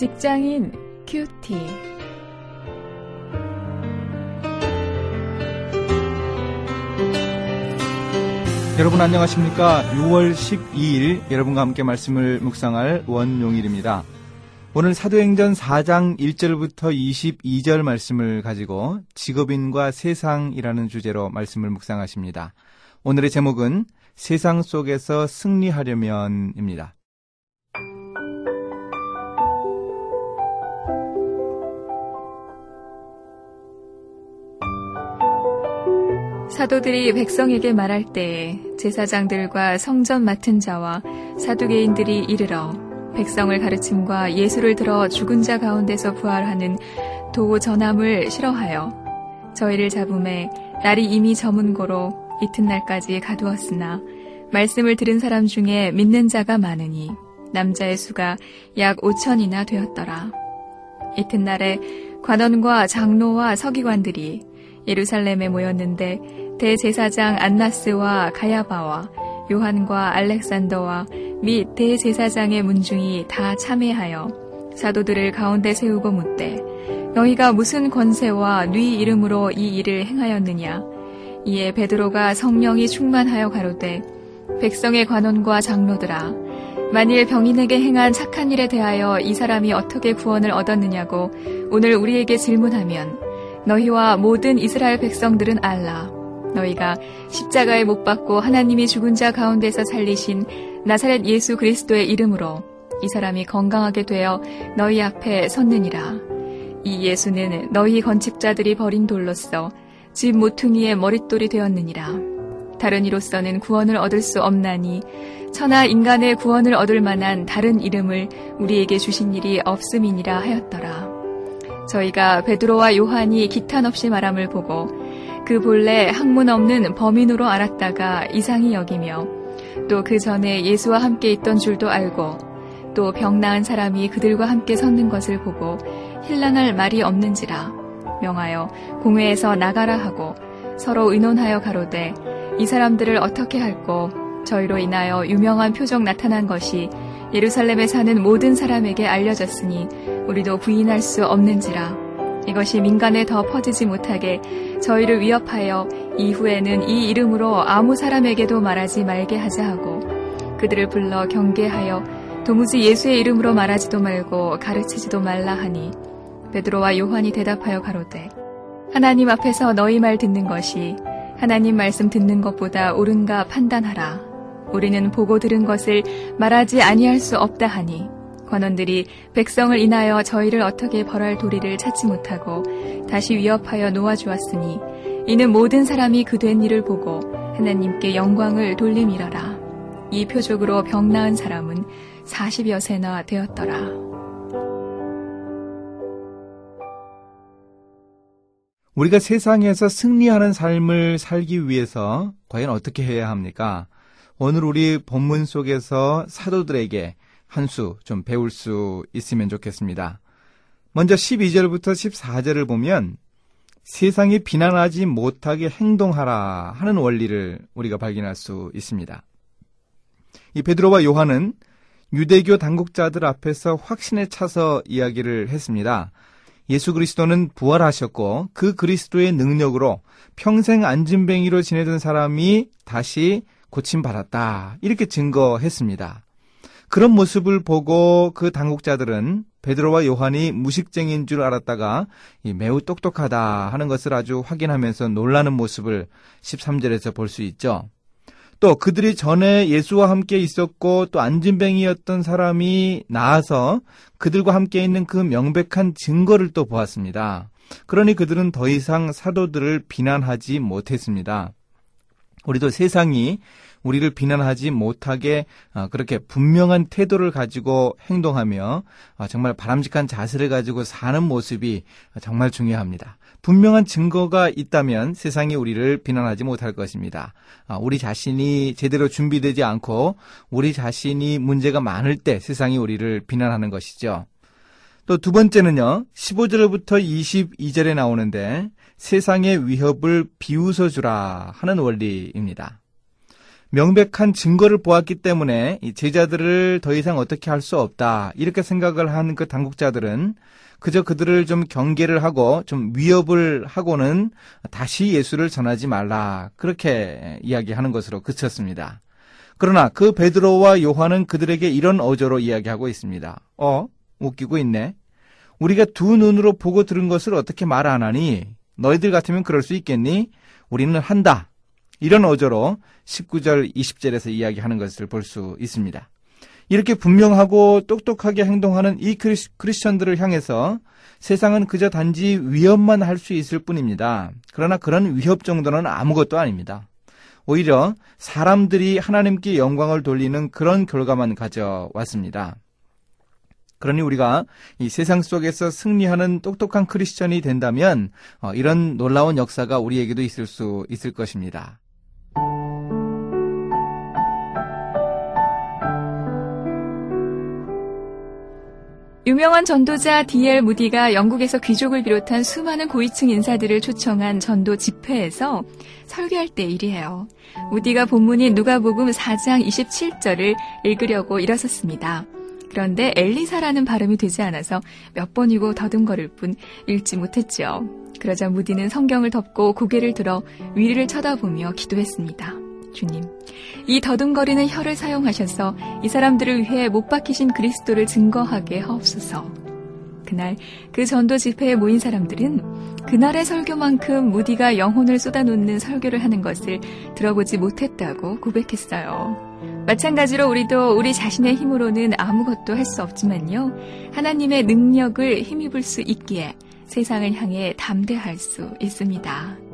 직장인 큐티. 여러분 안녕하십니까? 6월 12일 여러분과 함께 말씀을 묵상할 원용일입니다. 오늘 사도행전 4장 1절부터 22절 말씀을 가지고 직업인과 세상이라는 주제로 말씀을 묵상하십니다. 오늘의 제목은 세상 속에서 승리하려면입니다. 사도들이 백성에게 말할 때에 제사장들과 성전 맡은 자와 사두개인들이 이르러 백성을 가르침과 예수를 들어 죽은 자 가운데서 부활하는 도 전함을 싫어하여 저희를 잡음에 날이 이미 저문 고로 이튿날까지 가두었으나 말씀을 들은 사람 중에 믿는 자가 많으니 남자의 수가 약 5천이나 되었더라. 이튿날에 관원과 장로와 서기관들이 예루살렘에 모였는데 대제사장 안나스와 가야바와 요한과 알렉산더와 및 대제사장의 문중이 다 참회하여 사도들을 가운데 세우고 묻되 너희가 무슨 권세와 네 이름으로 이 일을 행하였느냐? 이에 베드로가 성령이 충만하여 가로되 백성의 관원과 장로들아 만일 병인에게 행한 착한 일에 대하여 이 사람이 어떻게 구원을 얻었느냐고 오늘 우리에게 질문하면 너희와 모든 이스라엘 백성들은 알라 너희가 십자가에 못 박고 하나님이 죽은 자 가운데서 살리신 나사렛 예수 그리스도의 이름으로 이 사람이 건강하게 되어 너희 앞에 섰느니라. 이 예수는 너희 건축자들이 버린 돌로서 집 모퉁이의 머릿돌이 되었느니라. 다른 이로서는 구원을 얻을 수 없나니 천하 인간의 구원을 얻을 만한 다른 이름을 우리에게 주신 일이 없음이니라 하였더라. 저희가 베드로와 요한이 기탄 없이 말함을 보고 그 본래 학문 없는 범인으로 알았다가 이상히 여기며 또 그 전에 예수와 함께 있던 줄도 알고 또 병 나은 사람이 그들과 함께 섰는 것을 보고 힐랑할 말이 없는지라 명하여 공회에서 나가라 하고 서로 의논하여 가로되 이 사람들을 어떻게 할꼬? 저희로 인하여 유명한 표적 나타난 것이 예루살렘에 사는 모든 사람에게 알려졌으니 우리도 부인할 수 없는지라. 이것이 민간에 더 퍼지지 못하게 저희를 위협하여 이후에는 이 이름으로 아무 사람에게도 말하지 말게 하자 하고 그들을 불러 경계하여 도무지 예수의 이름으로 말하지도 말고 가르치지도 말라 하니 베드로와 요한이 대답하여 가로되 하나님 앞에서 너희 말 듣는 것이 하나님 말씀 듣는 것보다 옳은가 판단하라 우리는 보고 들은 것을 말하지 아니할 수 없다 하니 관원들이 백성을 인하여 저희를 어떻게 벌할 도리를 찾지 못하고 다시 위협하여 놓아주었으니 이는 모든 사람이 그 된 일을 보고 하나님께 영광을 돌림이러라. 이 표적으로 병 나은 사람은 40여 세나 되었더라. 우리가 세상에서 승리하는 삶을 살기 위해서 과연 어떻게 해야 합니까? 오늘 우리 본문 속에서 사도들에게 한 수 좀 배울 수 있으면 좋겠습니다. 먼저 12절부터 14절을 보면 세상이 비난하지 못하게 행동하라 하는 원리를 우리가 발견할 수 있습니다. 이 베드로와 요한은 유대교 당국자들 앞에서 확신에 차서 이야기를 했습니다. 예수 그리스도는 부활하셨고 그 그리스도의 능력으로 평생 안진뱅이로 지내던 사람이 다시 고침받았다. 이렇게 증거했습니다. 그런 모습을 보고 그 당국자들은 베드로와 요한이 무식쟁인 줄 알았다가 매우 똑똑하다 하는 것을 아주 확인하면서 놀라는 모습을 13절에서 볼 수 있죠. 또 그들이 전에 예수와 함께 있었고 또 안진뱅이였던 사람이 나와서 그들과 함께 있는 그 명백한 증거를 또 보았습니다. 그러니 그들은 더 이상 사도들을 비난하지 못했습니다. 우리도 세상이 우리를 비난하지 못하게 어, 그렇게 분명한 태도를 가지고 행동하며 어, 정말 바람직한 자세를 가지고 사는 모습이 정말 중요합니다. 분명한 증거가 있다면 세상이 우리를 비난하지 못할 것입니다. 어, 우리 자신이 제대로 준비되지 않고 우리 자신이 문제가 많을 때 세상이 우리를 비난하는 것이죠. 또 두 번째는요, 15절부터 22절에 나오는데 세상의 위협을 비웃어 주라 하는 원리입니다. 명백한 증거를 보았기 때문에 이 제자들을 더 이상 어떻게 할 수 없다. 이렇게 생각을 한 그 당국자들은 그저 그들을 좀 경계를 하고 좀 위협을 하고는 다시 예수를 전하지 말라. 그렇게 이야기하는 것으로 그쳤습니다. 그러나 그 베드로와 요한은 그들에게 이런 어조로 이야기하고 있습니다. 어? 웃기고 있네. 우리가 두 눈으로 보고 들은 것을 어떻게 말 안 하니? 너희들 같으면 그럴 수 있겠니? 우리는 한다. 이런 어조로 19절, 20절에서 이야기하는 것을 볼 수 있습니다. 이렇게 분명하고 똑똑하게 행동하는 이 크리스천들을 향해서 세상은 그저 단지 위협만 할 수 있을 뿐입니다. 그러나 그런 위협 정도는 아무것도 아닙니다. 오히려 사람들이 하나님께 영광을 돌리는 그런 결과만 가져왔습니다. 그러니 우리가 이 세상 속에서 승리하는 똑똑한 크리스천이 된다면 어, 이런 놀라운 역사가 우리에게도 있을 수 있을 것입니다. 유명한 전도자 D.L. 무디가 영국에서 귀족을 비롯한 수많은 고위층 인사들을 초청한 전도 집회에서 설교할 때 일이에요. 무디가 본문인 누가복음 4장 27절을 읽으려고 일어섰습니다. 그런데 엘리사라는 발음이 되지 않아서 몇 번이고 더듬거릴 뿐 읽지 못했지요. 그러자 무디는 성경을 덮고 고개를 들어 위를 쳐다보며 기도했습니다. 주님, 이 더듬거리는 혀를 사용하셔서 이 사람들을 위해 못 박히신 그리스도를 증거하게 하옵소서. 그날 그 전도 집회에 모인 사람들은 그날의 설교만큼 무디가 영혼을 쏟아놓는 설교를 하는 것을 들어보지 못했다고 고백했어요. 마찬가지로 우리도 우리 자신의 힘으로는 아무것도 할 수 없지만요. 하나님의 능력을 힘입을 수 있기에 세상을 향해 담대할 수 있습니다.